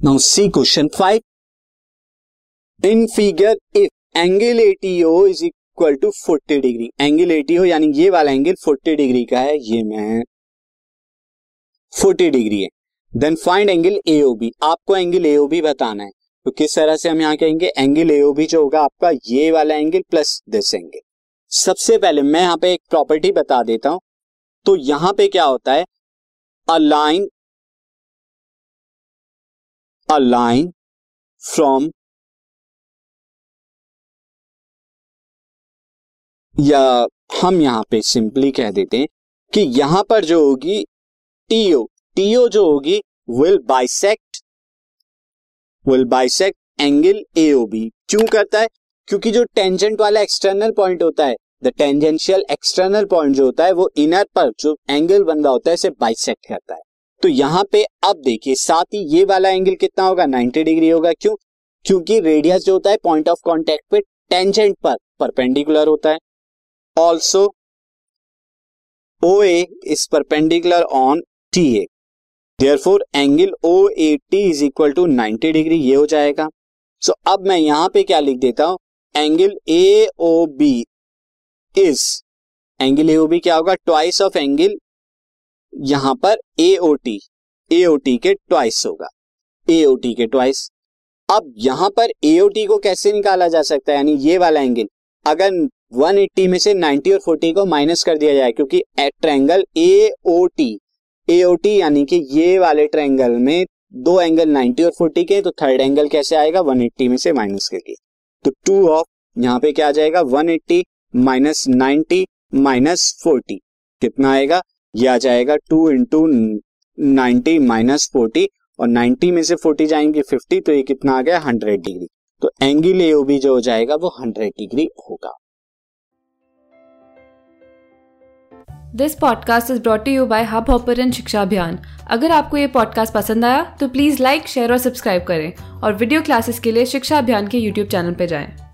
Now see question five in figure if angle ATO is equal to 40 degree angle ATO यानी ये वाला angle 40 degree का है, ये मैं 40 डिग्री है। देन फाइंड एंगल एओबी आपको एंगल एओबी बताना है। तो किस तरह से हम यहाँ कहेंगे एंगल एओबी जो होगा आपका, ये वाला एंगल प्लस दिस एंगल सबसे पहले मैं यहाँ पे एक प्रॉपर्टी बता देता हूँ। तो यहाँ पे क्या होता है? A line a line from या हम यहाँ पे सिंपली कह देते हैं कि यहाँ पर जो होगी टीओ टीओ जो होगी will bisect will bisect angle AOB क्यों करता है? क्योंकि जो टेंजेंट वाला एक्सटर्नल पॉइंट होता है द टेंजेंशियल एक्सटर्नल पॉइंट जो होता है, वो इनर पर जो एंगल बन रहा होता है, इसे बाइसेक्ट करता है। तो यहाँ पे अब देखिए साथ ही ये वाला एंगल कितना होगा? 90 डिग्री होगा। क्यों? क्योंकि रेडियस जो होता है पॉइंट ऑफ़ कॉन्टेक्ट पे टेंजेंट पर परपेंडिकुलर होता है। Also O A is perpendicular on T A therefore angle O A T is equal to 90 degree ये हो जाएगा। सो so, अब मैं यहाँ पे क्या लिख देता हूँ? Angle A O B is angle A O B क्या होगा? ट्वाइस ऑफ़ एंगल यहाँ पर ए ओ टी ए के ट्वाइस होगा। ए ओ टी के ट्वाइस अब यहाँ पर एओटी को कैसे निकाला जा सकता है? यानी ये वाला एंगल अगर 180 में से 90 और 40 को माइनस कर दिया जाए, क्योंकि at triangle A O T A O T यानी कि ये वाले ट्रायंगल में दो एंगल 90 और 40 के तो थर्ड एंगल कैसे आएगा? 180 में से माइनस करके तो टू ऑफ़ यहाँ पे क्या आ जाएगा? 180 माइनस नाइनटी माइनस फोर्टी कितना आएगा? ये आ जाएगा two into ninety minus forty, और 90 में से 40 जाएँगे 50 तो ये कितना आ गया? 100 डिग्री। तो एंगल एओबी जो हो जाएगा, वो 100 डिग्री होगा। This podcast is brought you by Hubhopper शिक्षा अभियान अगर आपको ये पॉडकास्ट पसंद आया तो प्लीज़ लाइक शेयर और सब्सक्राइब करें। और वीडियो क्लासेस के लिए शिक्षा अभियान के यूट्यूब चैनल पर जाएँ।